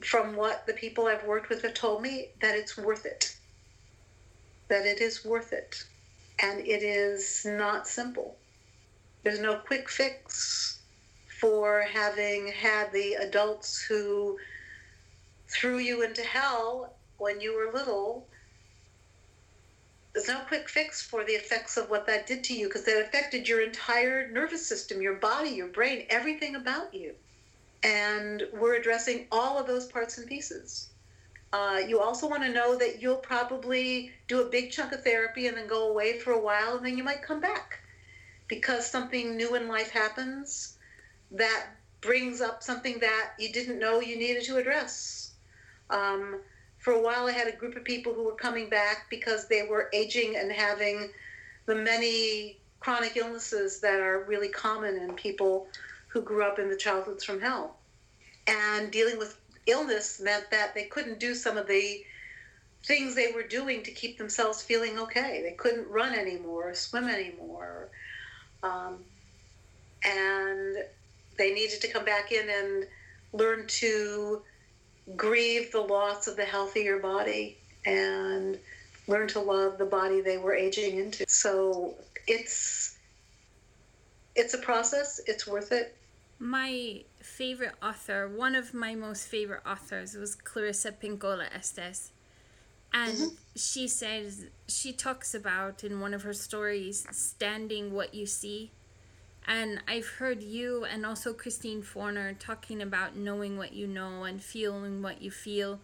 from what the people I've worked with have told me, that it's worth it. That it is worth it. And it is not simple. There's no quick fix for having had the adults who threw you into hell when you were little. There's no quick fix for the effects of what that did to you because that affected your entire nervous system, your body, your brain, everything about you. And we're addressing all of those parts and pieces. Uh, you also want to know that you'll probably do a big chunk of therapy and then go away for a while, and then you might come back because something new in life happens that brings up something that you didn't know you needed to address. Um, for a while, I had a group of people who were coming back because they were aging and having the many chronic illnesses that are really common in people who grew up in the childhoods from hell. And dealing with illness meant that they couldn't do some of the things they were doing to keep themselves feeling okay. They couldn't run anymore, or swim anymore. Um, and they needed to come back in and learn to grieve the loss of the healthier body and learn to love the body they were aging into. So it's it's a process. It's worth it my favorite author, one of my most favorite authors, was Clarissa Pinkola Estes. And mm-hmm. she says, she talks about in one of her stories, standing what you see. And I've heard you and also Christine Forner talking about knowing what you know and feeling what you feel.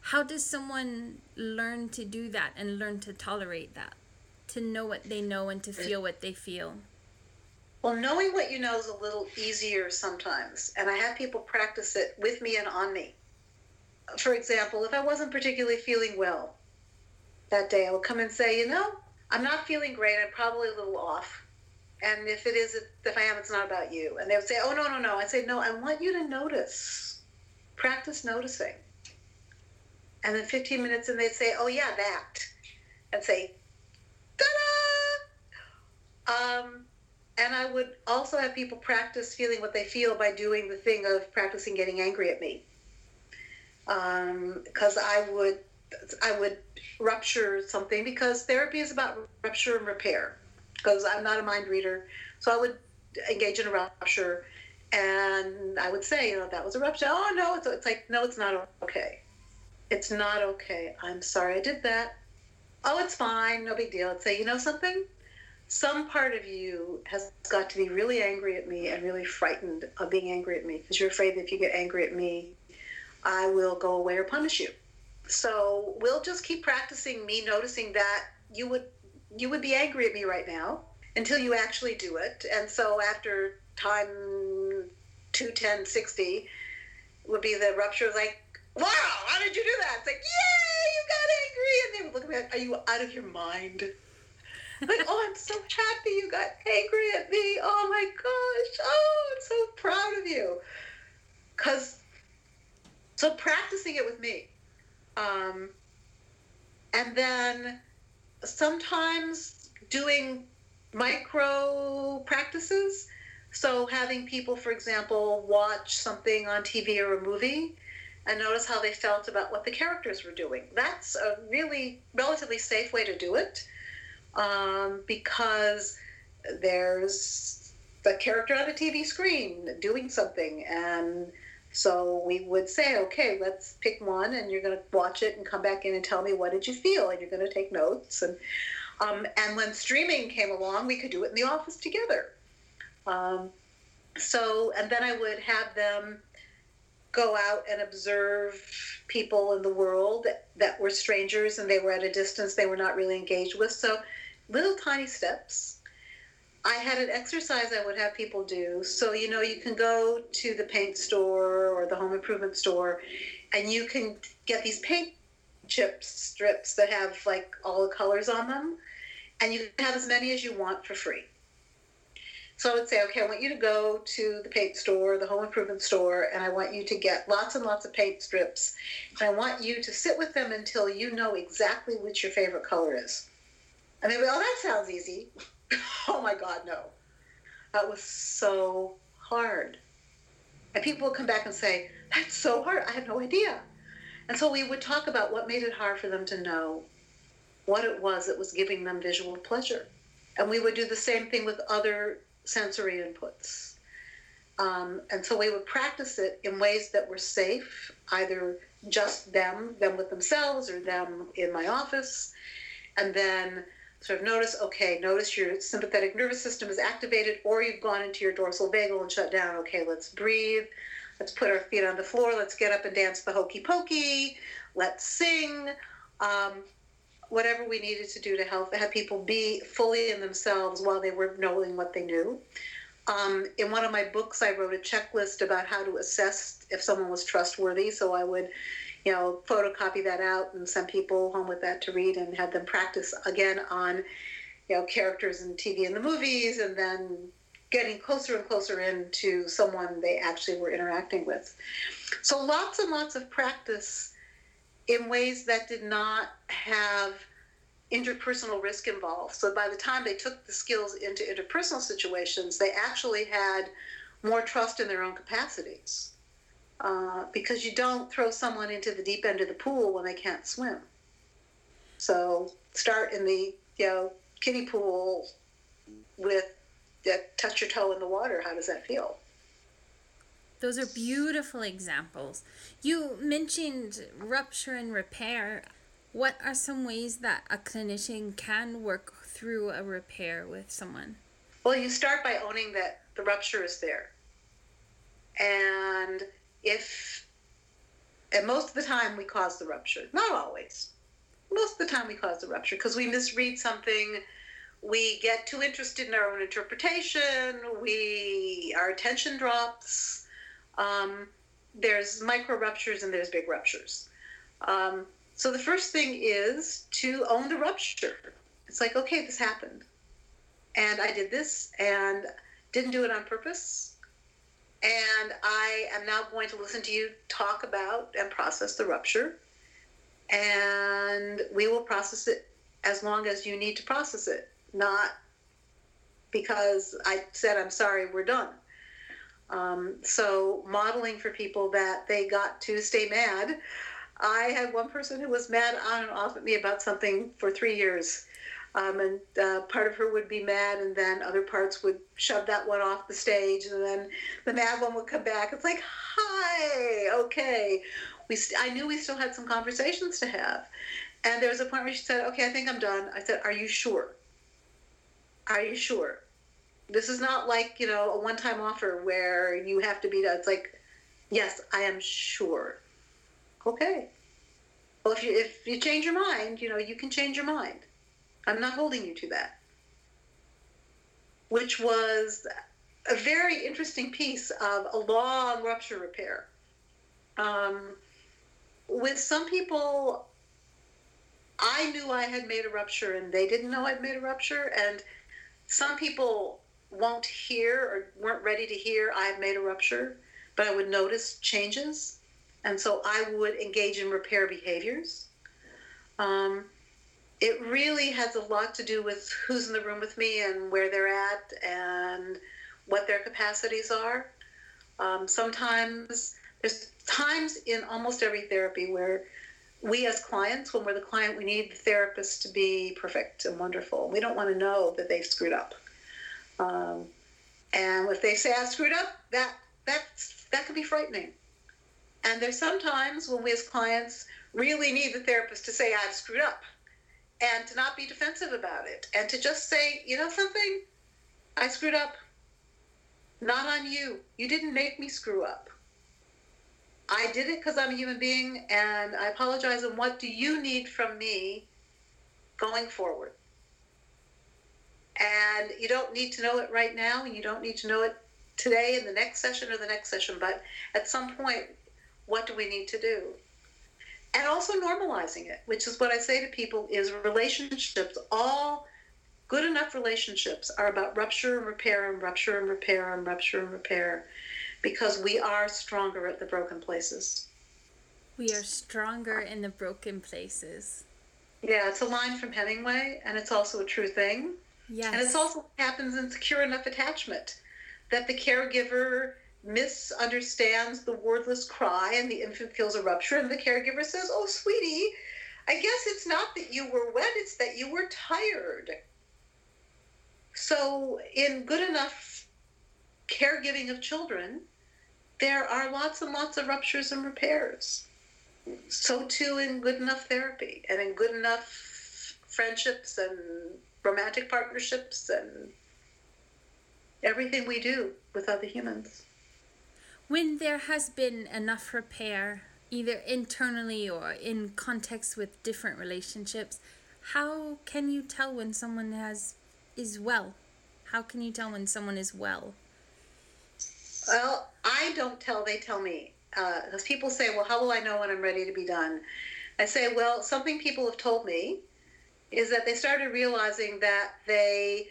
How does someone learn to do that and learn to tolerate that? To know what they know and to feel what they feel? Well, knowing what you know is a little easier sometimes, and I have people practice it with me and on me. For example, if I wasn't particularly feeling well that day, I would come and say, you know, I'm not feeling great. I'm probably a little off. And if it is, if I am, it's not about you. And they would say, oh, no, no, no. I'd say, no, I want you to notice. Practice noticing. And then 15 minutes, and they'd say, oh, yeah, that. And say, ta da! Um, and I would also have people practice feeling what they feel by doing the thing of practicing getting angry at me. Because um, I would, I would rupture something because therapy is about rupture and repair. Because I'm not a mind reader, so I would engage in a rupture, and I would say, you know, that was a rupture. Oh no, it's, it's like no, it's not okay. It's not okay. I'm sorry I did that. Oh, it's fine. No big deal. I'd say, you know something? Some part of you has got to be really angry at me and really frightened of being angry at me because you're afraid that if you get angry at me, I will go away or punish you. so we'll just keep practicing me noticing that you would you would be angry at me right now until you actually do it. And so after time 210 60 would be the rupture of like wow how did you do that it's like yay you got angry and they would look at me like are you out of your mind like oh i'm so happy you got angry at me oh my gosh. Oh i'm so proud of you. Because so practicing it with me. Um, and then sometimes doing micro practices. So having people, for example, watch something on TV or a movie and notice how they felt about what the characters were doing. That's a really relatively safe way to do it um, because there's the character on a TV screen doing something. And so we would say, okay, let's pick one and you're going to watch it and come back in and tell me what did you feel? And you're going to take notes. And, um, and when streaming came along, we could do it in the office together. Um, so, and then I would have them go out and observe people in the world that, that were strangers and they were at a distance they were not really engaged with. So, little tiny steps. I had an exercise I would have people do. So, you know, you can go to the paint store or the home improvement store and you can get these paint chip strips that have like all the colors on them. And you can have as many as you want for free. So I would say, okay, I want you to go to the paint store, the home improvement store, and I want you to get lots and lots of paint strips. And I want you to sit with them until you know exactly which your favorite color is. And they go, oh, that sounds easy. oh my God, no. That was so hard. And people would come back and say, that's so hard. I have no idea. And so we would talk about what made it hard for them to know what it was that was giving them visual pleasure. And we would do the same thing with other sensory inputs. Um, and so we would practice it in ways that were safe, either just them, them with themselves, or them in my office. And then sort of notice okay, notice your sympathetic nervous system is activated, or you've gone into your dorsal vagal and shut down. Okay, let's breathe. Let's put our feet on the floor. Let's get up and dance the hokey pokey. Let's sing. Um, whatever we needed to do to help have people be fully in themselves while they were knowing what they knew. Um, in one of my books, I wrote a checklist about how to assess if someone was trustworthy. So I would, you know, photocopy that out and send people home with that to read and have them practice again on, you know, characters in TV and the movies, and then getting closer and closer into someone they actually were interacting with. So lots and lots of practice in ways that did not have interpersonal risk involved. So by the time they took the skills into interpersonal situations, they actually had more trust in their own capacities. Uh, because you don't throw someone into the deep end of the pool when they can't swim. So start in the you know kiddie pool with uh, touch your toe in the water. How does that feel? Those are beautiful examples. You mentioned rupture and repair. What are some ways that a clinician can work through a repair with someone? Well, you start by owning that the rupture is there. And if, and most of the time we cause the rupture, not always. Most of the time we cause the rupture because we misread something we get too interested in our own interpretation we our attention drops um, there's micro ruptures and there's big ruptures. Um, so the first thing is to own the rupture. It's like, okay, this happened. And I did this and didn't do it on purpose. And I am now going to listen to you talk about and process the rupture. And we will process it as long as you need to process it, not because I said, I'm sorry, we're done. Um, so modeling for people that they got to stay mad. I had one person who was mad on and off at me about something for three years. Um, and uh, part of her would be mad, and then other parts would shove that one off the stage, and then the mad one would come back. It's like, hi, okay. We st- I knew we still had some conversations to have, and there was a point where she said, "Okay, I think I'm done." I said, "Are you sure? Are you sure?" This is not like, you know, a one time offer where you have to be, done. it's like, yes, I am sure. Okay. Well, if you if you change your mind, you know you can change your mind. I'm not holding you to that. Which was a very interesting piece of a long rupture repair. Um, with some people, I knew I had made a rupture and they didn't know I'd made a rupture. And some people won't hear or weren't ready to hear I've made a rupture, but I would notice changes. And so I would engage in repair behaviors. Um, it really has a lot to do with who's in the room with me and where they're at and what their capacities are. Um, sometimes there's times in almost every therapy where we as clients, when we're the client, we need the therapist to be perfect and wonderful. We don't want to know that they've screwed up. Um, and if they say I screwed up, that that's that can be frightening. And there's sometimes when we as clients really need the therapist to say I've screwed up and to not be defensive about it and to just say, you know something, I screwed up. Not on you. You didn't make me screw up. I did it because I'm a human being and I apologize. And what do you need from me going forward? And you don't need to know it right now, and you don't need to know it today in the next session or the next session, but at some point, what do we need to do? And also normalizing it, which is what I say to people is relationships, all good enough relationships are about rupture and repair and rupture and repair and rupture and repair because we are stronger at the broken places. We are stronger in the broken places. Yeah, it's a line from Hemingway, and it's also a true thing. Yes. And it also happens in secure enough attachment that the caregiver misunderstands the wordless cry and the infant feels a rupture, and the caregiver says, Oh, sweetie, I guess it's not that you were wet, it's that you were tired. So, in good enough caregiving of children, there are lots and lots of ruptures and repairs. So, too, in good enough therapy and in good enough friendships and romantic partnerships and everything we do with other humans. When there has been enough repair, either internally or in context with different relationships, how can you tell when someone has is well? How can you tell when someone is well? Well, I don't tell, they tell me. Because uh, people say, well, how will I know when I'm ready to be done? I say, well, something people have told me is that they started realizing that they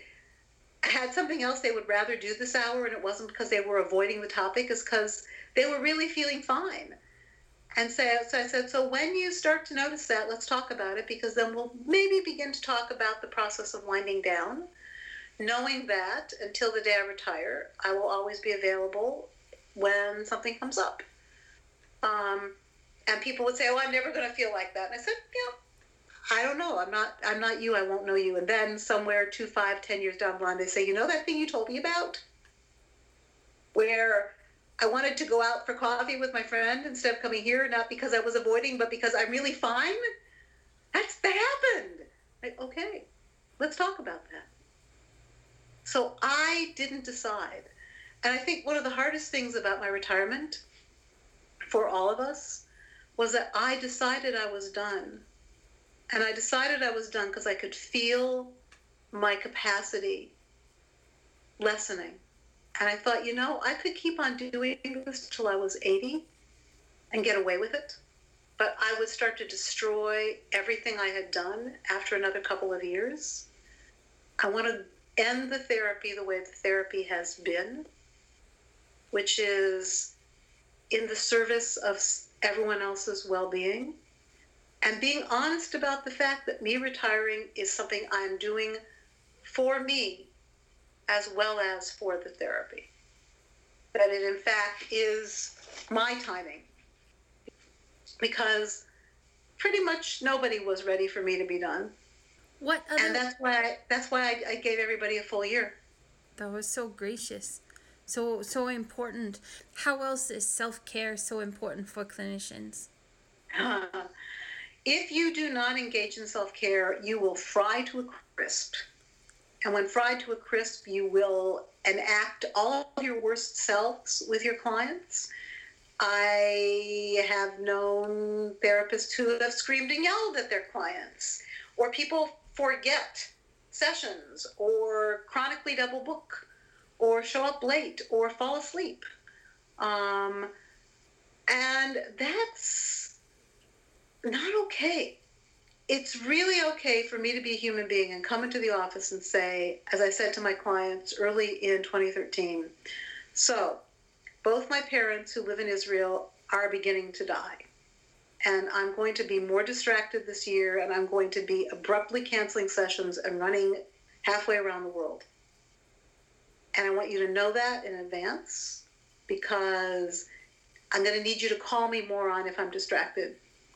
had something else they would rather do this hour, and it wasn't because they were avoiding the topic, is because they were really feeling fine. And so, so I said, so when you start to notice that, let's talk about it because then we'll maybe begin to talk about the process of winding down, knowing that until the day I retire, I will always be available when something comes up. Um, and people would say, "Oh, I'm never going to feel like that." And I said, "Yeah, I don't know. I'm not. I'm not you. I won't know you." And then somewhere two, five, ten years down the line, they say, "You know that thing you told me about, where I wanted to go out for coffee with my friend instead of coming here, not because I was avoiding, but because I'm really fine." That's that happened. Like, okay, let's talk about that. So I didn't decide. And I think one of the hardest things about my retirement for all of us was that I decided I was done and I decided I was done because I could feel my capacity lessening. And I thought, you know, I could keep on doing this till I was 80 and get away with it. But I would start to destroy everything I had done after another couple of years. I want to end the therapy the way the therapy has been, which is in the service of everyone else's well being and being honest about the fact that me retiring is something I'm doing for me as well as for the therapy. That it, in fact, is my timing. Because pretty much nobody was ready for me to be done. What other... And that's why I, that's why I, I gave everybody a full year. That was so gracious so so important how else is self-care so important for clinicians if you do not engage in self care, you will fry to a crisp. And when fried to a crisp, you will enact all your worst selves with your clients. I have known therapists who have screamed and yelled at their clients, or people forget sessions, or chronically double book, or show up late, or fall asleep. Um, and that's not okay. It's really okay for me to be a human being and come into the office and say, as I said to my clients early in 2013, so both my parents who live in Israel are beginning to die. And I'm going to be more distracted this year, and I'm going to be abruptly canceling sessions and running halfway around the world. And I want you to know that in advance because I'm going to need you to call me more on if I'm distracted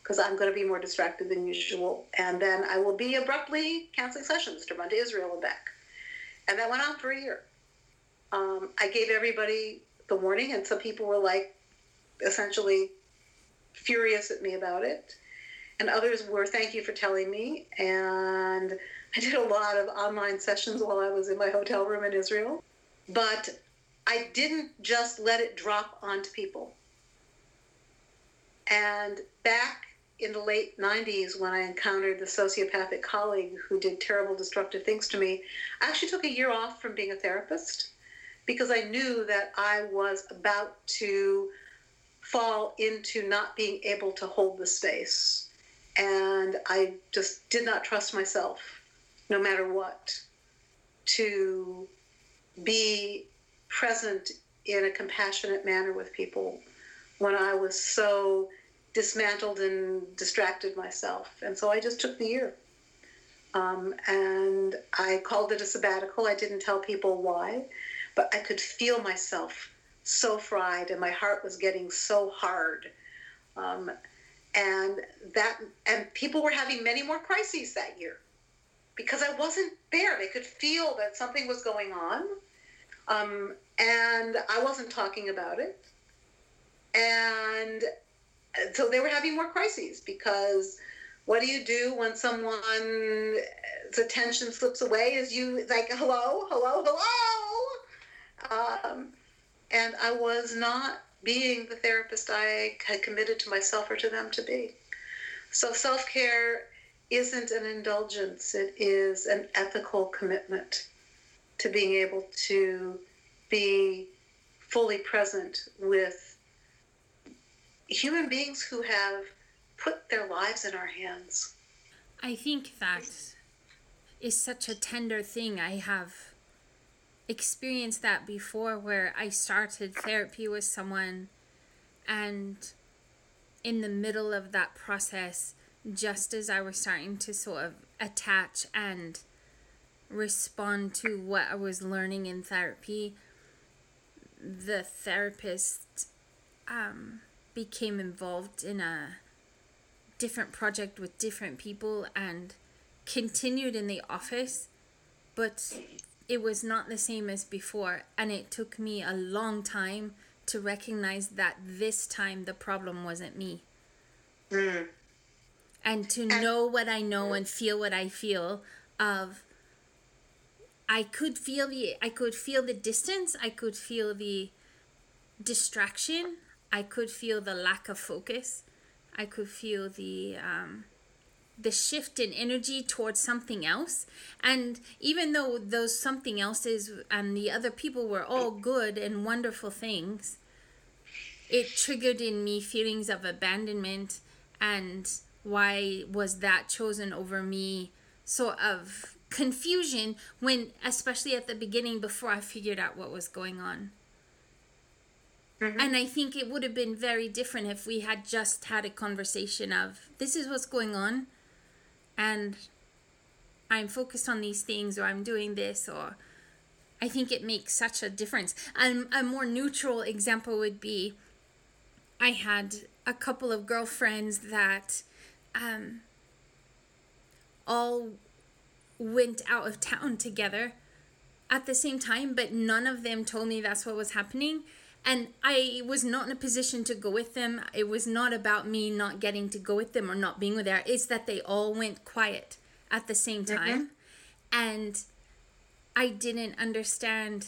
because I'm going to be more distracted than usual. And then I will be abruptly canceling sessions to run to Israel and back. And that went on for a year. Um, I gave everybody the warning, and some people were like essentially furious at me about it. And others were, thank you for telling me. And I did a lot of online sessions while I was in my hotel room in Israel. But I didn't just let it drop onto people. And back in the late 90s, when I encountered the sociopathic colleague who did terrible, destructive things to me, I actually took a year off from being a therapist because I knew that I was about to fall into not being able to hold the space. And I just did not trust myself, no matter what, to be present in a compassionate manner with people when I was so dismantled and distracted myself. And so I just took the year. Um, and I called it a sabbatical. I didn't tell people why but I could feel myself so fried and my heart was getting so hard. Um, and that and people were having many more crises that year because I wasn't there. They could feel that something was going on, um, and I wasn't talking about it. And so they were having more crises because what do you do when someone's attention slips away? Is you like hello, hello, hello? Um, and I was not being the therapist I had committed to myself or to them to be. So self care isn't an indulgence, it is an ethical commitment to being able to be fully present with human beings who have put their lives in our hands. I think that is such a tender thing. I have experienced that before where I started therapy with someone and in the middle of that process, just as I was starting to sort of attach and respond to what I was learning in therapy, the therapist um, became involved in a different project with different people and continued in the office, but it was not the same as before and it took me a long time to recognize that this time the problem wasn't me mm. and to know what i know and feel what i feel of i could feel the i could feel the distance i could feel the distraction i could feel the lack of focus i could feel the um, the shift in energy towards something else. And even though those something else's and the other people were all good and wonderful things, it triggered in me feelings of abandonment and why was that chosen over me sort of confusion when especially at the beginning before I figured out what was going on. Mm-hmm. And I think it would have been very different if we had just had a conversation of this is what's going on and I'm focused on these things or I'm doing this or I think it makes such a difference. And a more neutral example would be I had a couple of girlfriends that um, all went out of town together at the same time, but none of them told me that's what was happening and I was not in a position to go with them. It was not about me not getting to go with them or not being with them. It's that they all went quiet at the same time. Mm-hmm. And I didn't understand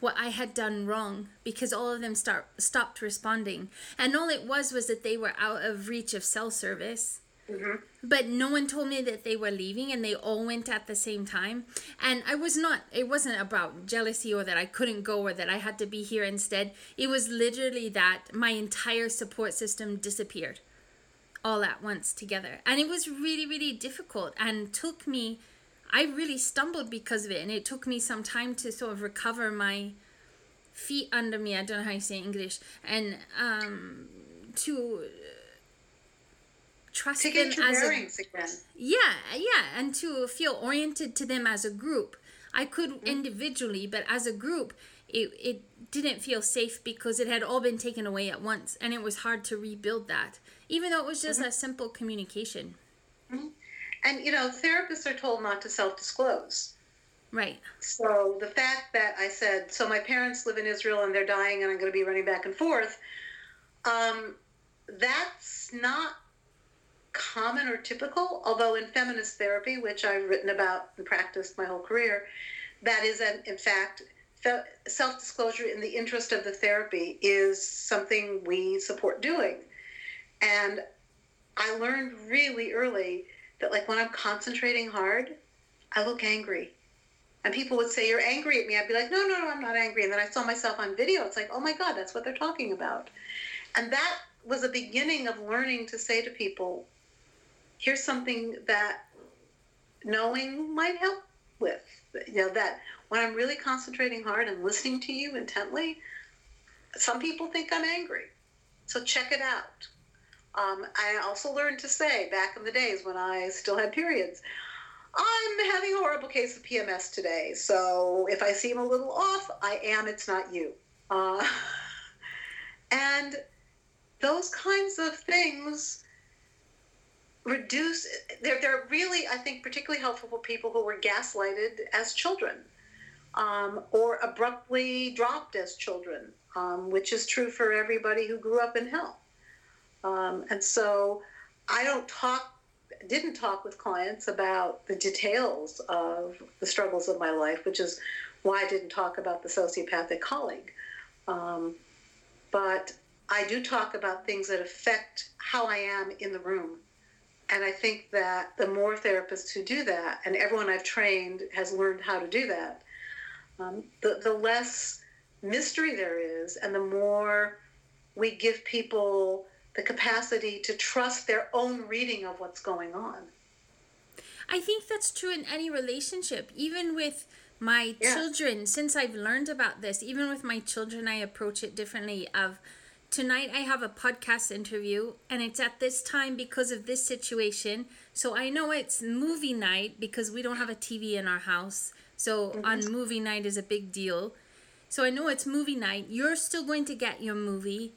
what I had done wrong because all of them start stopped responding. And all it was was that they were out of reach of cell service. Mm-hmm. But no one told me that they were leaving and they all went at the same time. And I was not, it wasn't about jealousy or that I couldn't go or that I had to be here instead. It was literally that my entire support system disappeared all at once together. And it was really, really difficult and took me I really stumbled because of it, and it took me some time to sort of recover my feet under me. I don't know how you say English, and um, to trust to them as a, again. Yeah, yeah, and to feel oriented to them as a group. I could mm-hmm. individually, but as a group, it it didn't feel safe because it had all been taken away at once, and it was hard to rebuild that, even though it was just mm-hmm. a simple communication. Mm-hmm. And, you know, therapists are told not to self disclose. Right. So the fact that I said, so my parents live in Israel and they're dying and I'm going to be running back and forth, um, that's not common or typical, although in feminist therapy, which I've written about and practiced my whole career, that is, an, in fact, self disclosure in the interest of the therapy is something we support doing. And I learned really early that like when I'm concentrating hard, I look angry. And people would say, You're angry at me. I'd be like, No, no, no, I'm not angry. And then I saw myself on video. It's like, Oh my God, that's what they're talking about. And that was a beginning of learning to say to people, Here's something that knowing might help with. You know, that when I'm really concentrating hard and listening to you intently, some people think I'm angry. So check it out. Um, I also learned to say back in the days when I still had periods, I'm having a horrible case of PMS today. So if I seem a little off, I am, it's not you. Uh, and those kinds of things reduce, they're, they're really, I think, particularly helpful for people who were gaslighted as children um, or abruptly dropped as children, um, which is true for everybody who grew up in hell. Um, and so I don't talk, didn't talk with clients about the details of the struggles of my life, which is why I didn't talk about the sociopathic colleague. Um, but I do talk about things that affect how I am in the room. And I think that the more therapists who do that, and everyone I've trained has learned how to do that, um, the, the less mystery there is, and the more we give people the capacity to trust their own reading of what's going on. I think that's true in any relationship, even with my yeah. children since I've learned about this, even with my children I approach it differently of tonight I have a podcast interview and it's at this time because of this situation. So I know it's movie night because we don't have a TV in our house. So mm-hmm. on movie night is a big deal. So I know it's movie night. You're still going to get your movie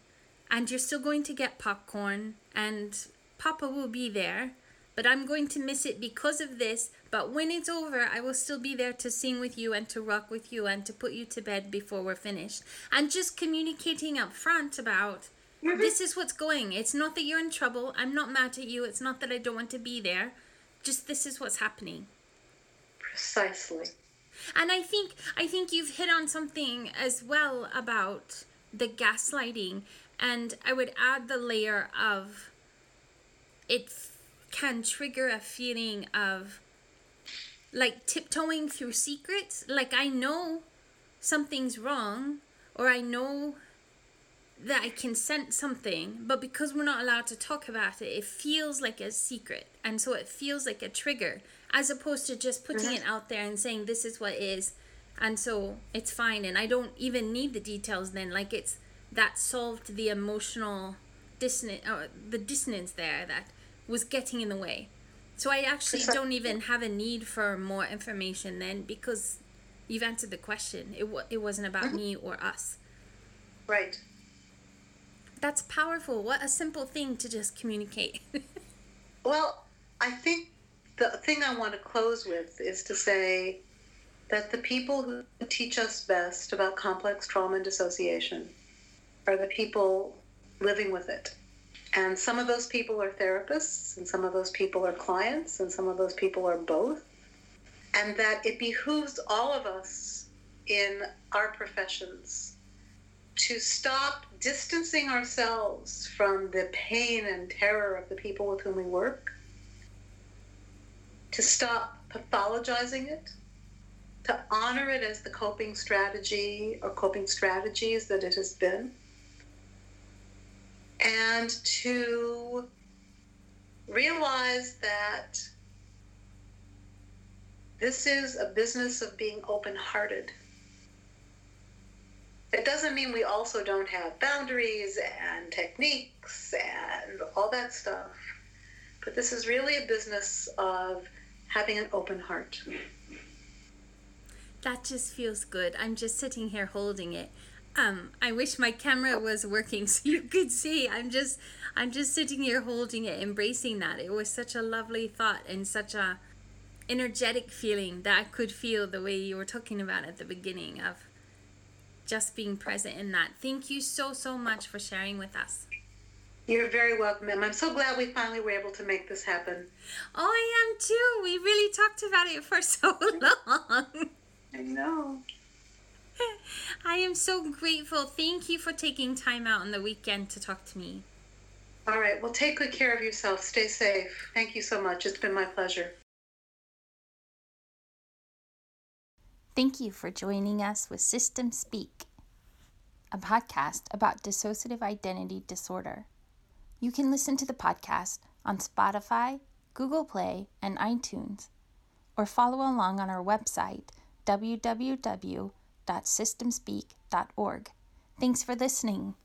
and you're still going to get popcorn and Papa will be there, but I'm going to miss it because of this. But when it's over, I will still be there to sing with you and to rock with you and to put you to bed before we're finished. And just communicating up front about mm-hmm. this is what's going. It's not that you're in trouble. I'm not mad at you. It's not that I don't want to be there. Just this is what's happening. Precisely. And I think I think you've hit on something as well about the gaslighting and I would add the layer of it can trigger a feeling of like tiptoeing through secrets. Like I know something's wrong, or I know that I can sense something, but because we're not allowed to talk about it, it feels like a secret. And so it feels like a trigger, as opposed to just putting mm-hmm. it out there and saying, this is what is. And so it's fine. And I don't even need the details then. Like it's that solved the emotional dissonance, uh, the dissonance there that was getting in the way. So I actually don't even have a need for more information then because you've answered the question. It w- it wasn't about mm-hmm. me or us. Right. That's powerful. What a simple thing to just communicate. well, I think the thing I want to close with is to say that the people who teach us best about complex trauma and dissociation are the people living with it. And some of those people are therapists, and some of those people are clients, and some of those people are both. And that it behooves all of us in our professions to stop distancing ourselves from the pain and terror of the people with whom we work, to stop pathologizing it, to honor it as the coping strategy or coping strategies that it has been, and to realize that this is a business of being open hearted. It doesn't mean we also don't have boundaries and techniques and all that stuff, but this is really a business of having an open heart. That just feels good. I'm just sitting here holding it. Um, I wish my camera was working so you could see. I'm just I'm just sitting here holding it, embracing that. It was such a lovely thought and such a energetic feeling that I could feel the way you were talking about at the beginning of just being present in that. Thank you so so much for sharing with us. You're very welcome, Em. I'm so glad we finally were able to make this happen. Oh, I am too. We really talked about it for so long. I know. I am so grateful. Thank you for taking time out on the weekend to talk to me. All right. Well, take good care of yourself. Stay safe. Thank you so much. It's been my pleasure. Thank you for joining us with System Speak, a podcast about dissociative identity disorder. You can listen to the podcast on Spotify, Google Play, and iTunes, or follow along on our website, www.systemspeak.org. Thanks for listening.